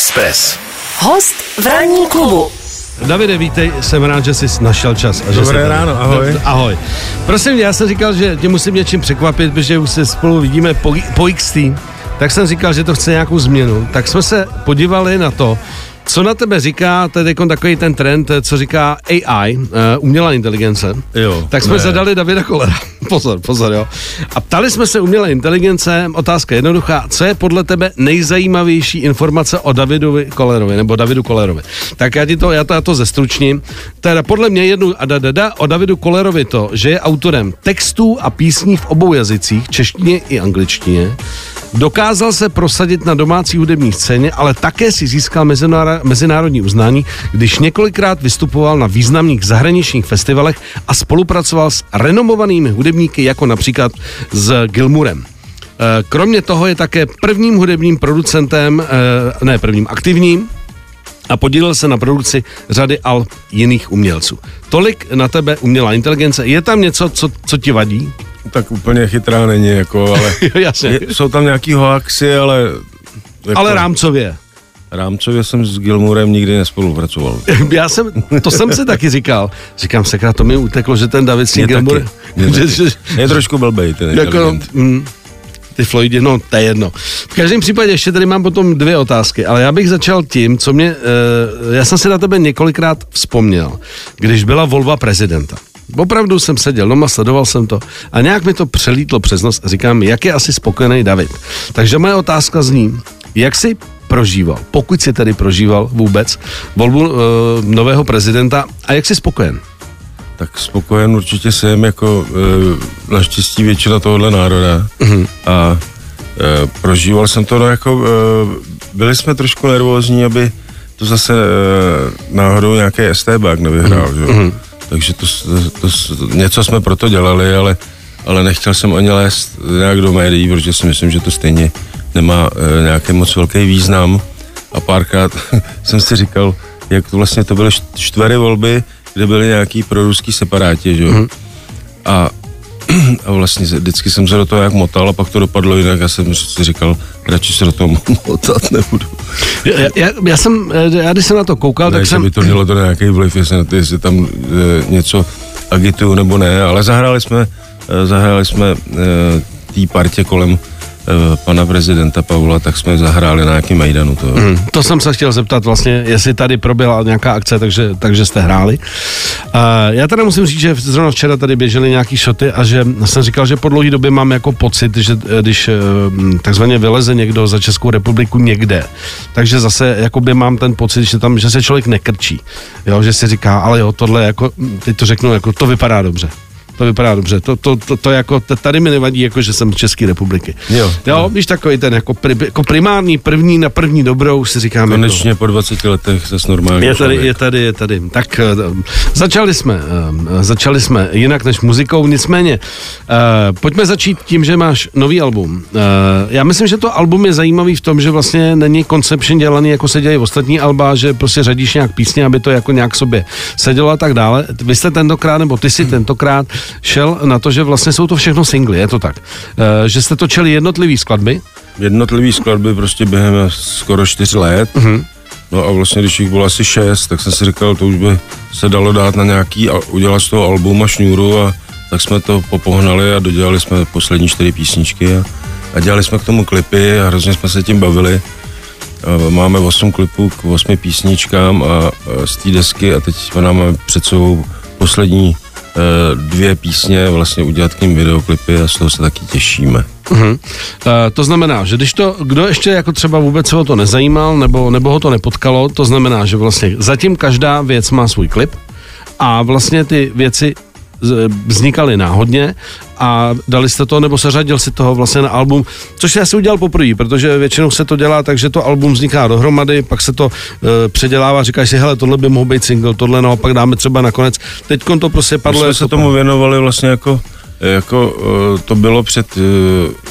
Express. Host v ranní klubu. Davide, vítej, jsem rád, že jsi našel čas. A že Dobré ráno, ahoj. Do- Ahoj. Prosím, já jsem říkal, že tě musím něčím překvapit, protože už se spolu vidíme po, po XT, tak jsem říkal, že to chce nějakou změnu. Tak jsme se podívali na to, co na tebe říká, to je teď takový ten trend, co říká AI, uh, umělá inteligence. Jo, tak jsme ne. zadali Davida Kolera. pozor, pozor, jo. A ptali jsme se umělé inteligence, otázka jednoduchá, co je podle tebe nejzajímavější informace o Davidovi Kolerovi, nebo Davidu Kolerovi. Tak já ti to, já to, já to zestručním. Teda podle mě jednu a da, da, da, o Davidu Kolerovi to, že je autorem textů a písní v obou jazycích, češtině i angličtině, Dokázal se prosadit na domácí hudební scéně, ale také si získal mezinárodní uznání, když několikrát vystupoval na významných zahraničních festivalech a spolupracoval s renomovanými hudebníky, jako například s Gilmurem. Eh, Kromě toho je také prvním hudebním producentem, eh, ne prvním, aktivním, a podílel se na produkci řady al jiných umělců. Tolik na tebe umělá inteligence. Je tam něco, co, co ti vadí? Tak úplně chytrá není, jako, ale Jasně. je, jsou tam nějaký hoaxy, ale... Jako, Ale rámcově. Rámcově jsem s Gilmurem nikdy nespolupracoval. Já jsem, to jsem si taky říkal. Říkám, sakra, to mi uteklo, že ten David taky. že, Je trošku blbej ten jako, mm, ty Floydy, no to je jedno. V každém případě ještě tady mám potom dvě otázky, ale já bych začal tím, co mě, uh, já jsem si na tebe několikrát vzpomněl, když byla volba prezidenta. Opravdu jsem seděl doma, sledoval jsem to a nějak mi to přelítlo přes nos a říkám, jak je asi spokojený David. Takže moje otázka zní, jak si prožíval, pokud si tedy prožíval vůbec volbu uh, nového prezidenta a jak jsi spokojen? Tak spokojen určitě jsem, jako e, naštěstí většina tohohle národa. Mhm. A e, prožíval jsem to, no jako e, byli jsme trošku nervózní, aby to zase e, náhodou nějaký STBák nevyhrál, Mhm. že jo. Takže to, to, to, něco jsme proto dělali, ale, ale nechtěl jsem ani lézt nějak do médií, protože si myslím, že to stejně nemá e, nějaký moc velký význam. A párkrát jsem si říkal, jak to vlastně to byly čtvery volby, kde byly nějaký proruský separáti, že jo. Mhm. A, a vlastně vždycky jsem se do toho jak motal a pak to dopadlo jinak a jsem si říkal, radši se do toho motat nebudu. Já, já, já jsem, eh, já když jsem na to koukal, Ne, tak jsem... by to mělo to nějaký vliv, jestli, jestli tam e, něco agituju nebo ne, ale zahráli jsme, e, zahráli jsme e, té partě kolem pana prezidenta Pavla, tak jsme zahráli na nějakým Majdanu. To. Mm. To jsem se chtěl zeptat vlastně, jestli tady proběhla nějaká akce, takže, takže jste hráli. Uh, já teda musím říct, že zrovna včera tady běžely nějaký šoty a že jsem říkal, že po dlouhé době mám jako pocit, že eh, když eh, takzvaně vyleze někdo za Českou republiku někde, takže zase jakoby mám ten pocit, že tam, že se člověk nekrčí. Jo, že si říká, ale jo, tohle jako, teď to řeknu, jako to vypadá dobře. To vypadá dobře. To, to, to, to jako, tady mi nevadí, jako že jsem z České republiky. Jo. jo víš, takový ten jako, pri, jako primární, první na první dobrou si říkám. Jako, Konečně po 20 letech zase normální je tady, člověk. je tady, je tady. Tak eh, začali jsme, eh, začali jsme jinak než muzikou, nicméně eh, pojďme začít tím, že máš nový album. Já myslím, že to album je zajímavý v tom, že vlastně není conception dělaný, jako se dělají ostatní alba, že prostě řadíš nějak písně, aby to jako nějak sobě sedělo a tak dále. Vy jste tentokrát, nebo ty si tentokrát šel na to, že vlastně jsou to všechno singly, je to tak. Eh, Že jste točili jednotlivý skladby, Jednotlivý skladby prostě během skoro 4 let. Mm-hmm. No a vlastně, když jich bylo asi 6, tak jsem si říkal, to už by se dalo dát na nějaký a udělat z toho album a šňůru a tak jsme to popohnali a dodělali jsme poslední čtyři písničky a, a dělali jsme k tomu klipy a hrozně jsme se tím bavili. A Máme 8 klipů k 8 písničkám a, a z té desky a teď máme před sebou poslední eh, dvě písně vlastně udělat k ním videoklipy a z toho se taky těšíme. Uh-huh. Uh, to znamená, že když to, kdo ještě jako třeba vůbec se o to nezajímal, nebo, nebo ho to nepotkalo, to znamená, že vlastně zatím každá věc má svůj klip a vlastně ty věci vznikaly náhodně a dali jste to, nebo seřadil si toho vlastně na album, což já si udělal poprvé, protože většinou se to dělá tak, že to album vzniká dohromady, pak se to uh, předělává, říkáš si, hele, tohle by mohl být single, tohle naopak dáme třeba nakonec. Teď to prostě My padlo. jsme jako se tomu věnovali vlastně jako, jako eh, to bylo před eh,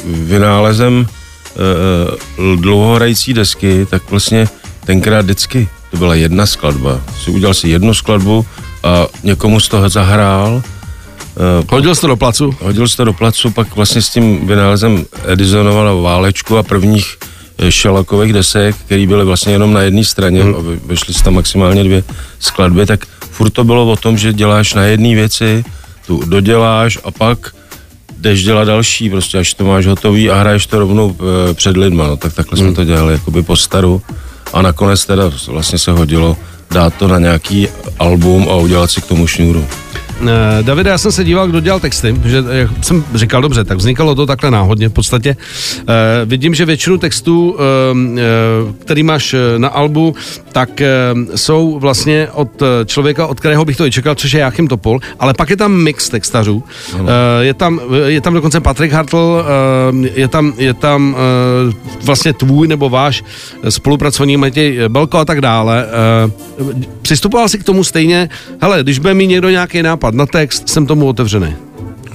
vynálezem eh, dlouhohrající desky, tak vlastně tenkrát vždycky to byla jedna skladba. Si udělal si jednu skladbu a někomu z toho zahrál, Hodil jsi to do placu? hodil jsi to do placu, pak vlastně s tím vynálezem Edisonovala válečku a prvních eh, šelakových desek, který byly vlastně jenom na jedné straně hmm. a vy- vyšly tam maximálně dvě skladby, tak furt to bylo o tom, že děláš na jedné věci, tu doděláš a pak jdeš dělat další, prostě až to máš hotový a hraješ to rovnou eh, před lidma, no tak takhle jsme to dělali jakoby po staru a nakonec teda vlastně se hodilo dát to na nějaký album a udělat si k tomu šňůru. Eh, Davide, já jsem se díval, kdo dělal texty, že jak jsem říkal dobře, tak vznikalo to takhle náhodně v podstatě. Eh, vidím, že většinu textů, eh, eh, který máš na albu, tak jsou vlastně od člověka, od kterého bych to i čekal, což je Jáchym Topol, ale pak je tam mix textařů. Je, tam, je tam dokonce Patrik Hartl, je tam, je tam vlastně tvůj nebo váš spolupracovník Matěj Belko a tak dále. Přistupoval si k tomu stejně, hele, když bude mít někdo nějaký nápad na text, jsem tomu otevřený.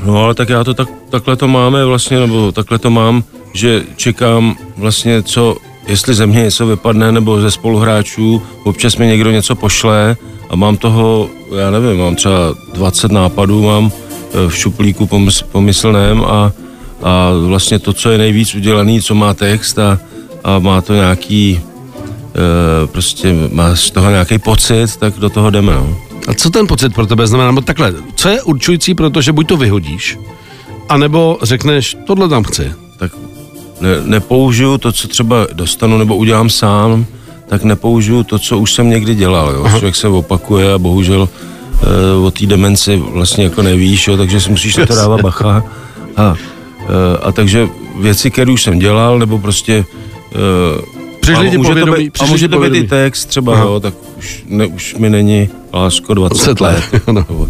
No ale tak já to tak, takhle to máme vlastně, nebo takhle to mám, že čekám vlastně co, jestli ze mě něco vypadne, nebo ze spoluhráčů, občas mi někdo něco pošle a mám toho, já nevím, mám třeba 20 nápadů, mám eh, v šuplíku pomys, pomyslném a, a vlastně to, co je nejvíc udělaný, co má text a, a má to nějaký, e, prostě má z toho nějaký pocit, tak do toho jdeme, no. A co ten pocit pro tebe znamená? Nebo takhle, co je určující pro to, že buď to vyhodíš, anebo řekneš, tohle tam chci. tak ne, nepoužiju to, co třeba dostanu nebo udělám sám, tak nepoužiju to, co už jsem někdy dělal. Jo. Člověk se opakuje a bohužel e, o té demenci vlastně jako nevíš, jo, takže si musíš na to dávat bacha. A, e, a takže věci, které už jsem dělal, nebo prostě e, Přišli a ti to povědomí, být, a může to být i text třeba, Aha. jo, tak už, ne, už mi není lásko 20, 20 let, let. Nebo-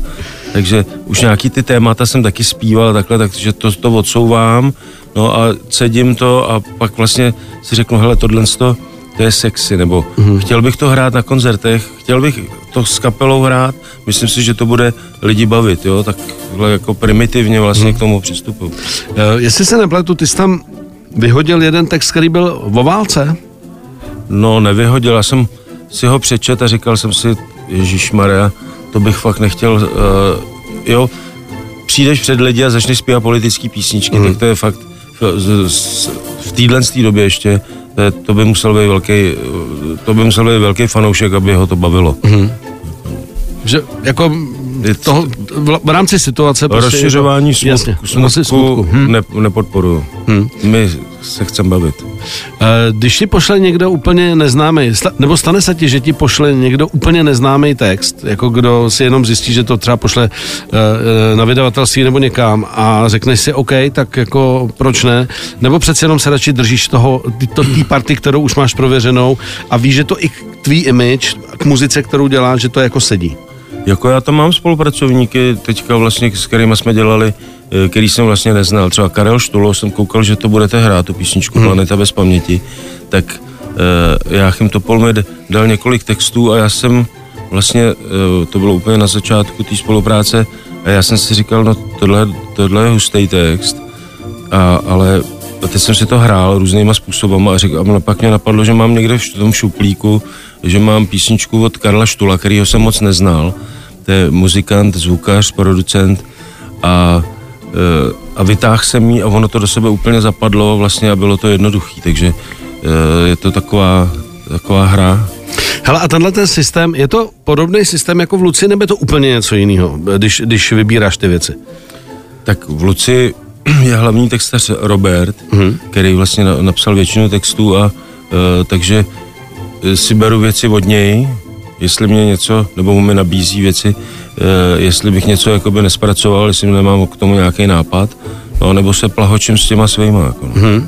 Takže už nějaký ty témata jsem taky zpíval takhle, takže to, to odsouvám, no a cedím to a pak vlastně si řeknu, hele, tohle to, to je sexy, nebo mm-hmm. chtěl bych to hrát na koncertech, chtěl bych to s kapelou hrát, myslím si, že to bude lidi bavit, jo, takhle jako primitivně vlastně mm. k tomu přistupu. Eh, Jestli se nepletu, ty jsi tam vyhodil jeden text, který byl o válce? No, nevyhodil, já jsem si ho přečet a říkal jsem si, Ježíš Maria, to bych fakt nechtěl, uh, jo, přijdeš před lidi a začneš zpívat politické písničky, mm. tak to je fakt v, v téhle době ještě, to, je, to by musel být velký, to by musel být velký fanoušek, aby ho to bavilo. Mm. Že jako toho, v, v rámci situace prostě Rozšiřování to- jasně, smutku, smutku, smutku. Hm. ne, nepodporuju. Hm. My se chceme bavit. Eh, Když ti pošle někdo úplně neznámý, nebo stane se ti, že ti pošle někdo úplně neznámý text, jako kdo si jenom zjistí, že to třeba pošle eh, eh, na vydavatelství nebo někam a řekneš si OK, tak jako proč ne, nebo přece jenom se radši držíš toho, ty- to, té party, kterou už máš prověřenou a víš, že to i tvý image, k muzice, kterou děláš, že to jako sedí. Jako já tam mám spolupracovníky teďka vlastně, s kterými jsme dělali, eh, který jsem vlastně neznal. Třeba Karel Štulo, jsem koukal, že to budete hrát, tu písničku hmm. Planeta bez paměti, tak uh, Jáchym Topol mi dal několik textů a já jsem vlastně, uh, to bylo úplně na začátku té spolupráce, a já jsem si říkal, no tohle, tohle je hustý text, a, ale a teď jsem si to hrál různýma způsobama a, řek, a pak mě napadlo, že mám někde v tom šuplíku, že mám písničku od Karla Štula, kterýho jsem moc neznal. To je muzikant, zvukař, producent a, e, a vytáhl jsem ji a ono to do sebe úplně zapadlo vlastně a bylo to jednoduchý, takže e, je to taková, taková hra. Hele, a tenhle ten systém, je to podobný systém jako v Luci, nebo je to úplně něco jiného, když, když vybíráš ty věci? Tak v Luci je hlavní textař Robert, mm-hmm. který vlastně na- napsal většinu textů a e, takže si beru věci od něj, jestli mě něco, nebo mu mi nabízí věci, e, jestli bych něco jakoby nespracoval, jestli nemám k tomu nějaký nápad, no nebo se plahočím s těma svýma. Jako, no. mm-hmm.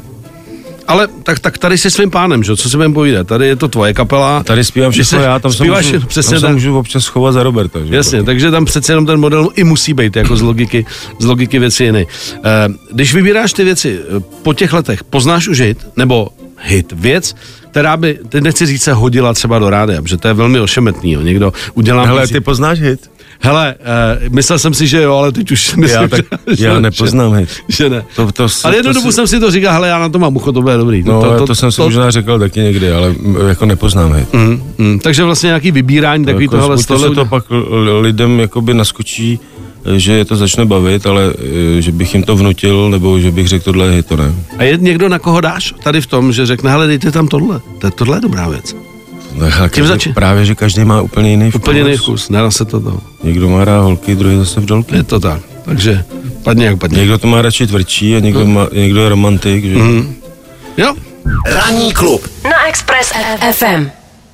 Ale tak, tak tady jsi svým pánem, že? co si budeme povídat? Tady je to tvoje kapela. Tady zpívám všechno se já, tam se, zpíváš můžu, přesně tam se můžu občas schovat za Roberta. Že? Jasně, takže tam přece jenom ten model i musí být jako z logiky, z logiky věci jiný. Eh, Když vybíráš ty věci eh, po těch letech, poznáš už hit, nebo hit, věc, která by, teď nechci říct, se hodila třeba do rádia, protože to je velmi ošemetný, jo. někdo udělá... Hele, ty poznáš hit? Hele, uh, myslel jsem si, že jo, ale teď už myslím, Já, tak, že, já že- nepoznám hit. Že ne. To, to, ale jednu to dobu si- jsem si to říkal, hele, já na to mám ucho, to bude dobrý. No, to, to, to jsem si možná řekl taky někdy, ale m, jako nepoznám hit. Mm, mm, takže vlastně nějaký vybírání takový jako, tohle buď se to pak lidem jakoby naskočí že je to začne bavit, ale eh, že bych jim to vnutil, nebo že bych řekl, tohle je to ne. A je někdo, na koho dáš tady v tom, že řekne, hele, dejte tam tohle, to, tohle je dobrá věc. No, každý, začít? právě, že každý má úplně jiný vkus. Úplně jiný vkus, nedá se to to. Někdo má rád holky, druhý zase v dolky. Je to tak, takže padně jak padně. Někdo to má radši tvrdší a někdo, má, někdo je romantik. Že? Mm. Jo, Ranní klub na Express FM.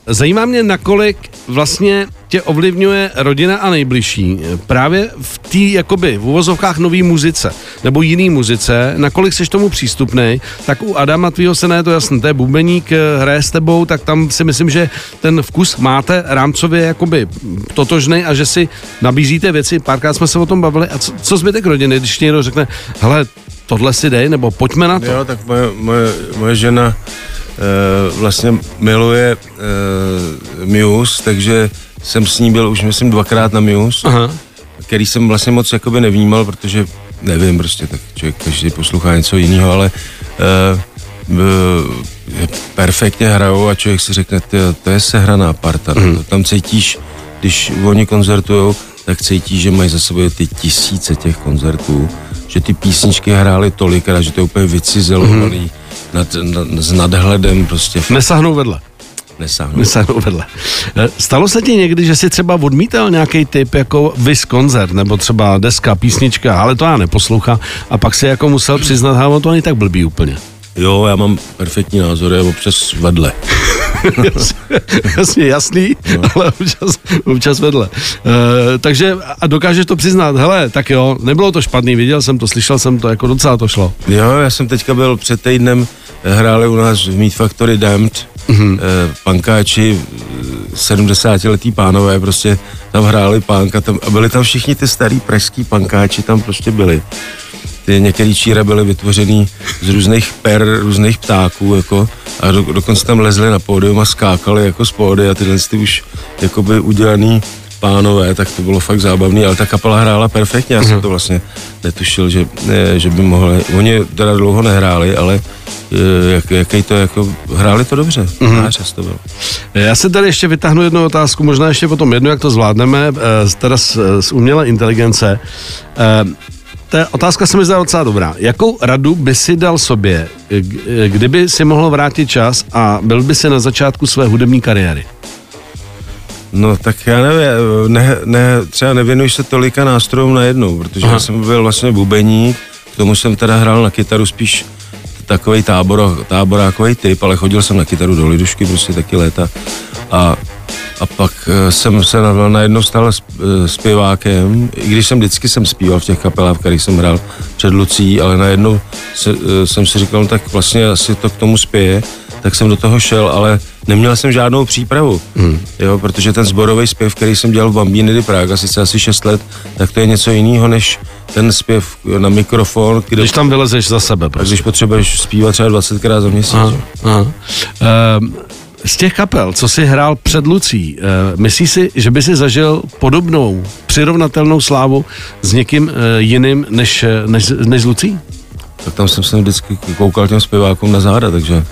Zajímá mě, nakolik vlastně tě ovlivňuje rodina a nejbližší. Právě v té, jakoby, v uvozovkách nový muzice, nebo jiný muzice, nakolik jsi tomu přístupný, tak u Adama tvýho se je to jasné, to je bubeník, eh, hraje s tebou, tak tam si myslím, že ten vkus máte rámcově jakoby totožný a že si nabízíte věci, párkrát jsme se o tom bavili. A co, co zbytek rodiny, když někdo řekne, hele, tohle si dej, nebo pojďme na to. Jo, tak moje, moje, moje žena e, vlastně miluje e, Muse, takže jsem s ní byl už myslím dvakrát na Muse, Aha. který jsem vlastně moc jakoby nevnímal, protože nevím prostě, tak člověk každý poslouchá něco jiného, ale e, e, perfektně hrajou a člověk si řekne, ty, to je sehraná parta, mm. to tam cítíš, když oni koncertujou, tak cítíš, že mají za sebou ty tisíce těch koncertů, že ty písničky hrály tolikrát, že to je úplně vycizelovaný mm. nad, nad, s nadhledem prostě. Nesahnou vedle. Nesáhnu. Nesáhnou vedle. Eh, Stalo se ti někdy, že si třeba odmítal nějaký typ jako vys koncert, nebo třeba deska, písnička, ale to já neposlouchám, a pak si jako musel přiznat, ale to není tak blbý úplně. Jo, já mám perfektní názory, občas vedle. Jasně, jasný, no. ale občas, občas vedle. E, takže a dokážeš to přiznat, hele, tak jo, nebylo to špatný, viděl jsem to, slyšel jsem to, jako docela to šlo. Jo, já jsem teďka byl před týdnem, hráli u nás v Meat Factory Damned, mm-hmm. pankáči, 70-letý pánové, prostě tam hráli pánka tam, a byli tam všichni ty starý pražský pankáči, tam prostě byli ty některé číra byly vytvořený z různých per, různých ptáků, jako, a do, dokonce tam lezli na pódium a skákali jako z pódy a tyhle ty už jakoby udělaný pánové, tak to bylo fakt zábavný, ale ta kapela hrála perfektně, já jsem to vlastně netušil, že, ne, že by mohli, oni teda dlouho nehráli, ale jak, jaký to jako, hráli to dobře, mm-hmm. to bylo. Já se tady ještě vytáhnu jednu otázku, možná ještě potom jednu, jak to zvládneme, eh, teda z, z umělé inteligence. Ta otázka se mi zdá docela dobrá. Jakou radu by si dal sobě, kdyby si mohl vrátit čas a byl by si na začátku své hudební kariéry? No tak já nevím, ne, ne, třeba nevěnuj se tolika nástrojům najednou, protože Aha. já jsem byl vlastně bubeník, k tomu jsem teda hrál na kytaru spíš takový tábor, táborákový typ, ale chodil jsem na kytaru do lidušky prostě taky léta. A a pak eh, jsem se najednou stal eh, zpěvákem, i když jsem vždycky jsem zpíval v těch kapelách, v kterých jsem hrál před Lucí, ale najednou se, eh, jsem si říkal, no tak vlastně asi to k tomu spěje, tak jsem do toho šel, ale neměl jsem žádnou přípravu, hmm. jo, protože ten zborový zpěv, který jsem dělal v Bambíny de Praga, sice asi 6 let, tak to je něco jiného, než ten zpěv na mikrofon. Kde, když tam vylezeš za sebe. Prostě. Když potřebuješ zpívat třeba 20krát za měsíc. Aha, aha. Um, z těch kapel, co si hrál před Lucí, uh, myslíš si, že by si zažil podobnou, přirovnatelnou slávu s někým uh, jiným než, než, než s Lucí? Tak tam jsem se vždycky koukal těm zpěvákům na záda, takže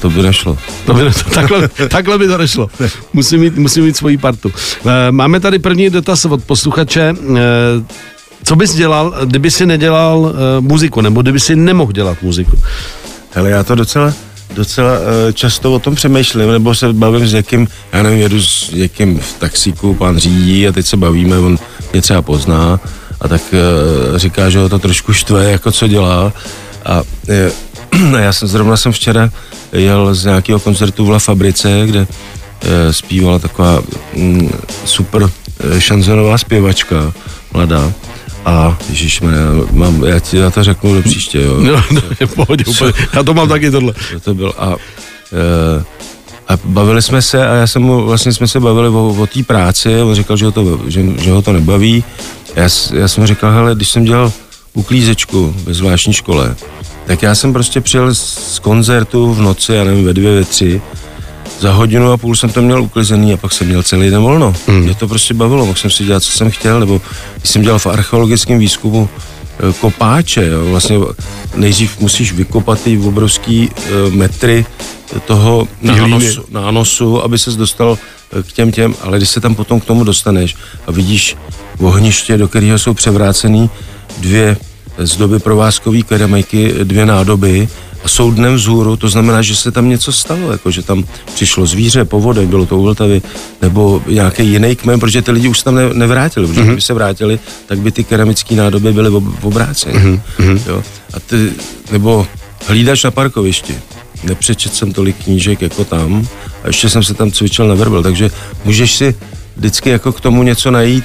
to by nešlo. To by, to, takhle, takhle by to nešlo. Musím mít, musím mít svoji partu. Uh, máme tady první dotaz od posluchače. Uh, co bys dělal, kdyby si nedělal muziku, nebo kdyby si nemohl dělat muziku? Hele, já to docela docela často o tom přemýšlím, nebo se bavím s někým, já nevím, jedu s někým v taxíku, pán řídí a teď se bavíme, on mě třeba pozná a tak uh, říká, že ho to trošku štve, jako co dělá a uh, já jsem zrovna jsem včera jel z nějakého koncertu v La Fabrice, kde uh, zpívala taková um, super šanzonová zpěvačka, mladá a Ježíš, mám, já ti já to řeknu do příště, jo. No, no je pohodě, úplně. Já to mám taky tohle. To byl a, e, a bavili jsme se a já jsem mu, vlastně jsme se bavili o, o té práci, on říkal, že ho to, že, že ho to nebaví. Já, já jsem říkal, hele, když jsem dělal uklízečku ve zvláštní škole, tak já jsem prostě přijel z koncertu v noci, já nevím, ve dvě, ve tři, za hodinu a půl jsem to měl uklizený a pak jsem měl celý den volno. Mm. Mě to prostě bavilo, mohl jsem si dělat, co jsem chtěl, nebo když jsem dělal v archeologickém výzkumu kopáče, jo, vlastně nejdřív musíš vykopat ty obrovský e, metry toho nánosu, nánosu, aby ses dostal e, k těm těm, ale když se tam potom k tomu dostaneš a vidíš ohniště, do kterého jsou převrácený dvě z doby provázkové keramiky, dvě nádoby a jsou dnem vzhůru, to znamená, že se tam něco stalo, jako že tam přišlo zvíře, povodek, bylo to u Vltavy, nebo nějaký jiný kmen, protože ty lidi už tam ne, nevrátili, protože mm-hmm. kdyby se vrátili, tak by ty keramické nádoby byly ob, obráceny. Mm-hmm. Jo? A ty, nebo hlídač na parkovišti. Nepřečet jsem tolik knížek jako tam a ještě jsem se tam cvičil na verbal, takže můžeš si vždycky jako k tomu něco najít,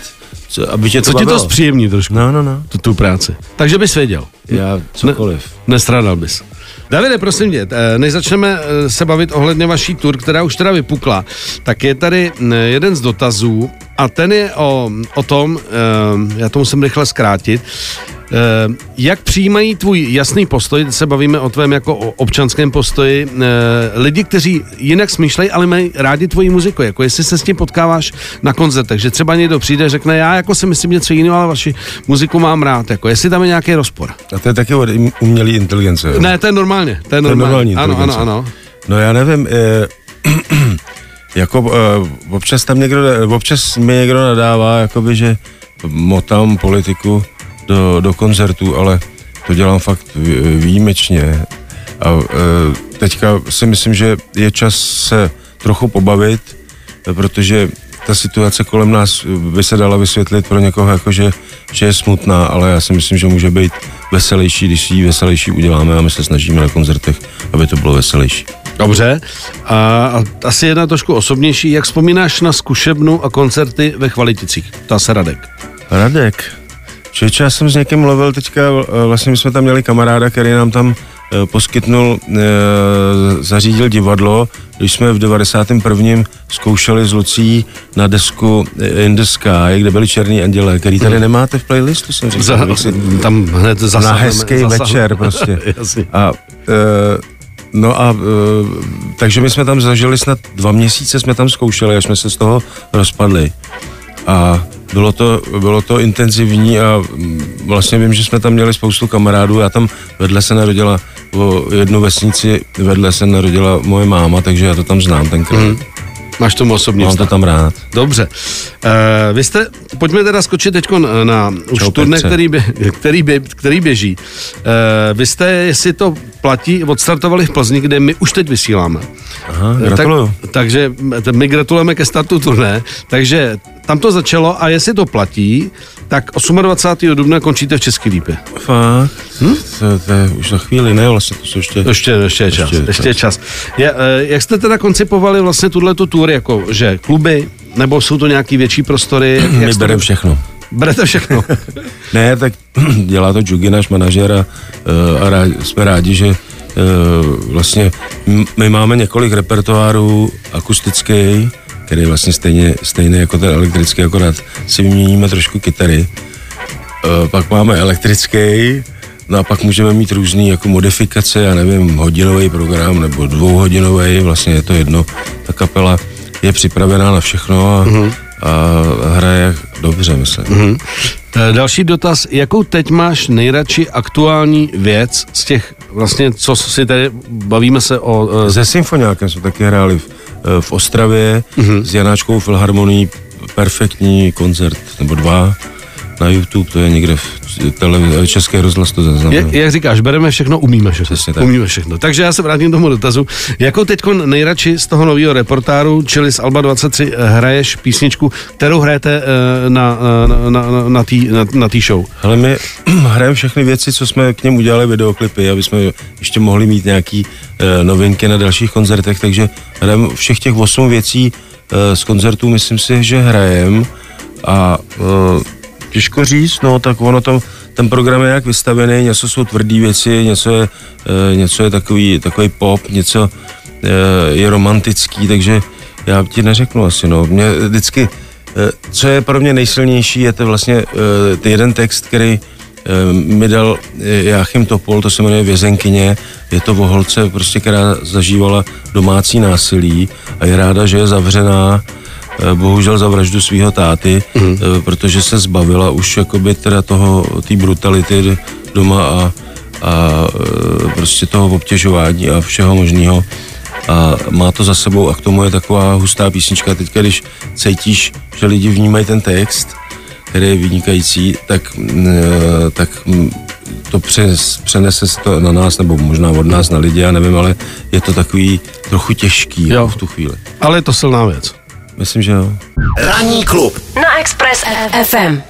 co, aby tě to Co ti to zpříjemní trošku, No, no, no. tu, tu práci. Takže bys věděl. Já cokoliv. Ne, nestradal bys. Davide, prosím tě, eh, než začneme eh, se bavit ohledně vaší tur, která už teda vypukla, tak je tady mm, jeden z dotazů a ten je o, o tom, eh, já to musím rychle zkrátit, eh, jak přijímají tvůj jasný postoj, se bavíme o tvém jako o občanském postoji, eh, lidi, kteří jinak smýšlejí, ale mají rádi tvoji muziku, jako jestli se s tím potkáváš na koncertech, že třeba někdo přijde a řekne, já jako si myslím něco jiného, ale vaši muziku mám rád, jako jestli tam je nějaký rozpor. A to je taky od umělé inteligence. jo? Ne, to je normálně. To je To je normální. ano, ano, ano. No já nevím, eh, jako eh, občas tam někdo, občas mi někdo nadává, jakoby, že motám politiku do, do koncertů, ale to dělám fakt vý- výjimečně. A eh, teďka si myslím, že je čas se trochu pobavit, protože ta situace kolem nás by se dala vysvětlit pro někoho jako, že, že je smutná, ale já si myslím, že může být veselější, když si ji veselější uděláme a my se snažíme na koncertech, aby to bylo veselější. Dobře. A, asi jedna trošku osobnější. Jak vzpomínáš na zkušebnu a koncerty ve Kvaliticích? Ta se Radek. Radek. Člověče, já jsem s někým mluvil teďka, eh, vlastně my jsme tam měli kamaráda, který nám tam eh, poskytnul, eh, zařídil divadlo, když jsme v 91. zkoušeli s Lucí na desku In the Sky, kde byli Černý anděle, který tady nemáte v playlistu, jsem říkal. Za, tam hned na zasáhneme. hezký zasáhneme. večer prostě. A, no a e, takže my jsme tam zažili snad dva měsíce, jsme tam zkoušeli, až jsme se z toho rozpadli. A bylo to, bylo to intenzivní a mm, vlastně vím, že jsme tam měli spoustu kamarádů. Já tam vedle se narodila o jednu vesnici, vedle se narodila moje máma, takže já to tam znám tenkrát. Mm. Máš tomu osobní Mám to tam rád. Dobře. Uh, vy jste, pojďme teda skočit teď na, na už Čau, turné, který, bě, který, bě, který běží. Uh, vy jste, jestli to platí, odstartovali v Plzni, kde my už teď vysíláme. Aha, gratuluju. Tak, takže my gratulujeme ke startu turné. Takže tam to začalo a jestli to platí, tak 28. dubna končíte v Český lípě. Fakt? Hm? To, to, je už za chvíli, ne, vlastně to jsou ještě... Ještě, ještě je čas. Ještě je Ještě je čas. Je, eh, jak jste teda koncipovali vlastně tuhle tu tour, jako že kluby, nebo jsou to nějaký větší prostory? My bereme všechno. Berete všechno. Ne, tak dělá to Jugi, náš manažer a, eh, a rád, jsme rádi, že eh, vlastně my máme několik repertoárů akustický, který je vlastně stejně, stejný jako ten elektrický, akorát si vyměníme trošku kytary. Eh, Pak máme elektrický, no a pak můžeme mít různý jako modifikace, já nevím, hodinový program nebo dvouhodinový, vlastně je to jedno. Ta kapela je připravená na všechno a, mm-hmm. a hraje dobře, myslím. Mm-hmm. Další dotaz, jakou teď máš nejradši aktuální věc z těch vlastně, co si tady bavíme se o... eh, Se symfoniákem jsme taky hráli v, eh, v Ostravě mm-hmm. s Janáčkou Filharmonií, perfektní koncert, nebo dva na YouTube, to je někde v tele, České rozhlas to zaznamená. Jak, říkáš, bereme všechno, umíme všechno. Přesně tak. Umíme všechno. Takže já se vrátím k tomu dotazu. Jakou teď nejradši z toho nového reportáru, čili z Alba 23, eh, hraješ písničku, kterou hrajete eh, na, na, na, na, na té na, na tý show? Ale my hrajeme všechny věci, co jsme k němu udělali videoklipy, aby jsme ještě mohli mít nějaký novinky na dalších koncertech, takže hrajeme všech těch osm věcí z koncertů, myslím si, že hrajeme a těžko říct, no tak ono tam, ten program je jak vystavený, něco jsou tvrdý věci, něco je, e, něco je takový, takový pop, něco e, je romantický, takže já ti neřeknu asi, no. Mě vždycky, e, co je pro mě nejsilnější, je to vlastně ten jeden text, který mi dal Jáchym Topol, to se jmenuje Vězenkyně, je to o holce, prostě, která zažívala domácí násilí a je ráda, že je zavřená, bohužel za vraždu svého táty, mm. protože se zbavila už jakoby teda toho, té brutality doma a, a e, prostě toho obtěžování a všeho možného a má to za sebou a k tomu je taková hustá písnička. Teďka, když cítíš, že lidi vnímají ten text, který je vynikající, tak, mm, eh, tak mm, to přes, přenese se to na nás, nebo možná od nás na lidi, já nevím, ale je to takový trochu těžký jo. v tu chvíli. Ale je to silná věc. Myslím, že jo. Ranní klub na Express FM.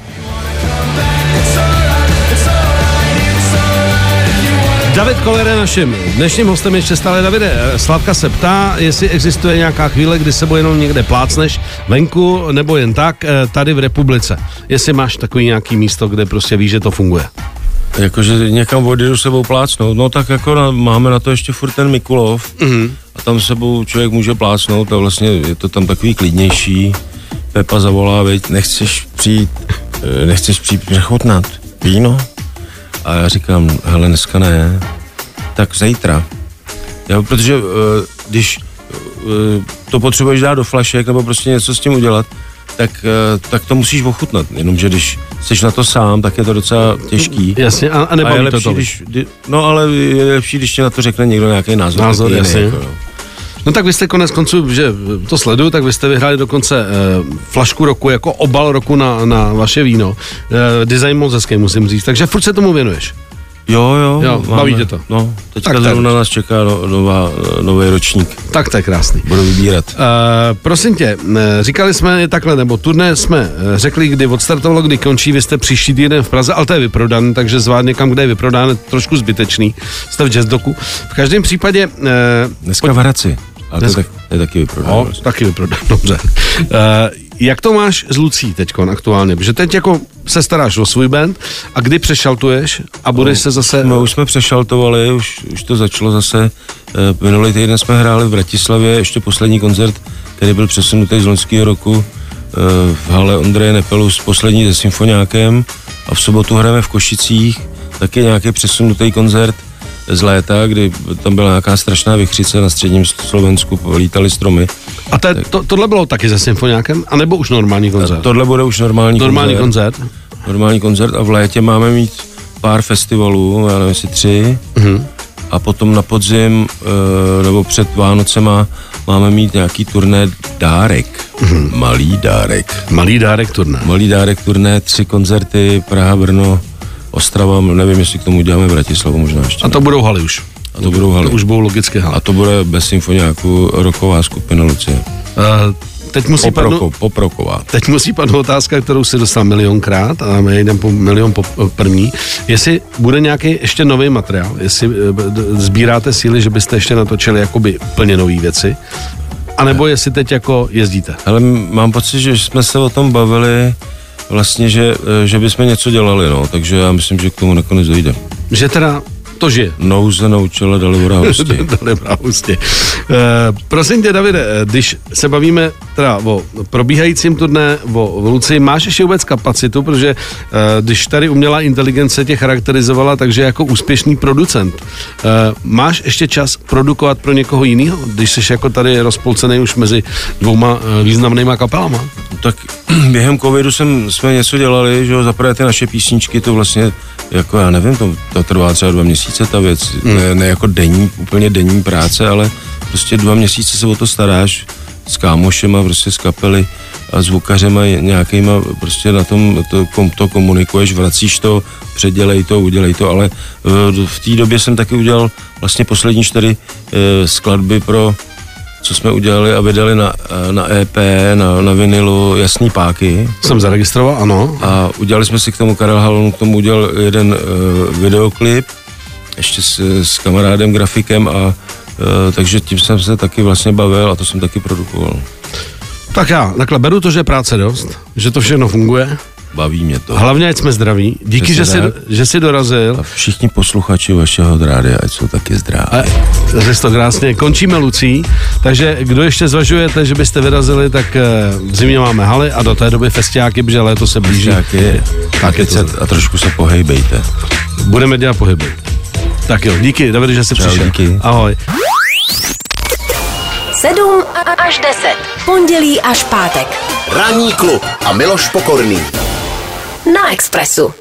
David Koller je naším dnešním hostem ještě stále Davide. eh, Slavka se ptá, jestli existuje nějaká chvíle, kdy sebou jenom někde plácneš venku, nebo jen tak, eh, tady v republice. Jestli máš takový nějaký místo, kde prostě víš, že to funguje. Jakože někam odjedu sebou plácnout, no tak jako na, máme na to ještě furt ten Mikulov mm-hmm. a tam sebou člověk může plácnout a vlastně je to tam takový klidnější. Pepa zavolá, veď, nechceš přijít, eh, nechceš přijít přechutnat víno? A já říkám, hele, dneska ne, tak zítra. Jo, protože eh, když eh, to potřebuješ dát do flašek nebo prostě něco s tím udělat, tak, eh, tak to musíš ochutnat. Jenomže když jsi na to sám, tak je to docela těžký. Jasně, a, a A je nebaví to lepší, to. když, kdy- no ale je lepší, když ti na to řekne někdo nějaký názor. Názor, takový jasně. jiný, jako, no. No tak vy jste konec konců, že to sleduju, tak vy jste vyhráli dokonce eh, flašku roku jako obal roku na, na vaše víno. Eh, design moc hezký, musím říct. Takže furt se tomu věnuješ. Jo, jo. Jo, máme- baví tě to. No, teďka Tak tak zrovna nás čeká no, nová, nový ročník. Tak to je krásný. Budu vybírat. Uh, prosím tě, eh, říkali jsme je takhle, nebo turné jsme eh, řekli, kdy odstartovalo, kdy končí, vy jste příští týden v Praze, ale to je vyprodané, takže zvát někam, kde je vyprodané, trošku zbytečný, jste v jazzdoku. V každém případě, uh, Dneska v Hradci. Ale to, je tak, to je taky vyprodáno. o, taky vyprodané, dobře. Uh, jak to máš s Lucí teď aktuálně? Protože teď jako se staráš o svůj band a kdy přešaltuješ a budeš se zase... No, už jsme přešaltovali, už, už to začalo zase. Eh, Minulý týden jsme hráli v Bratislavě, ještě poslední koncert, který byl přesunutý z loňského roku eh, v hale Ondreje Nepelu s poslední se symfoniákem a v sobotu hrajeme v Košicích, taky nějaký přesunutý koncert z léta, kdy tam byla nějaká strašná vychřice na středním Slovensku, lítali stromy. A to, to, tohle bylo taky se symfoniákem, anebo už normální koncert? Tohle bude už normální, normální koncert. koncert. normální koncert a v létě máme mít pár festivalů, já nevím, jestli tři. Mhm. A potom na podzim, eh, nebo před Vánocema, máme mít nějaký turné dárek. Mhm. Malý dárek. Malý dárek turné. Malý dárek turné, tři koncerty, Praha, Brno, Ostrava, nevím, jestli k tomu uděláme Bratislavu možná ještě. A to budou haly už. a to budou haly. To už budou logicky haly. A to bude bez symfoniáku roková skupina Lucie. Uh, teď musí padnout, Poproko, poproková. teď musí padnout otázka, kterou si dostal milionkrát a my jdeme po milion po první. Jestli bude nějaký ještě nový materiál, jestli eh, sbíráte síly, že byste ještě natočili jakoby úplně nové věci, a nebo jestli teď jako jezdíte. Ale mám pocit, že jsme se o tom bavili vlastně, že, eh, že bychom něco dělali, no, takže já myslím, že k tomu nakonec dojde. Že teda to žije. Nouze naučila Dalibora hosti. Dobrá, hustě. Uh, prosím tě, Davide, eh, když se bavíme teda o probíhajícím turné, o, o Luci, máš ještě vůbec kapacitu, protože uh, když tady umělá inteligence tě charakterizovala, takže jako úspěšný producent, uh, máš ještě čas produkovat pro někoho jiného, když jsi jako tady rozpolcený už mezi dvouma významnýma kapelama? tak během covidu jsem, jsme něco dělali, že jo, zaprvé ty naše písničky, to vlastně, jako já nevím, to, to trvá třeba dva měsíce ta věc, hmm. ne, ne jako denní, úplně denní práce, ale prostě dva měsíce se o to staráš s kámošema, prostě s kapely a zvukařema nějakýma, prostě na tom to, kom, to komunikuješ, vracíš to, předělej to, udělej to, ale v, v té době jsem taky udělal vlastně poslední čtyři eh, skladby pro co jsme udělali a vydali na, na EP, na, na vinilu Jasný páky. Jsem zaregistroval, ano. A udělali jsme si k tomu, Karel Halon k tomu udělal jeden uh, videoklip, ještě s, s kamarádem, grafikem a uh, takže tím jsem se taky vlastně bavil a to jsem taky produkoval. Tak já takhle beru to, že je práce dost, že to všechno funguje. Baví mě to. Hlavně, ať jsme zdraví. Díky, Přesně že jsi, tak. že jsi dorazil. A všichni posluchači vašeho rádia, ať jsou taky zdraví. A řekl to krásně. Končíme Lucí, takže kdo ještě zvažujete, že byste vyrazili, tak eh, v zimě máme haly a do té doby festiáky, protože léto se blíží. Taky, Tak je a, to. se, a trošku se pohejbejte. Budeme dělat pohyby. Tak jo, díky, David, že jsi Čau, přišel. díky. Ahoj. 7 až 10. Pondělí až pátek. Ranní klub a Miloš Pokorný. Na Expressu.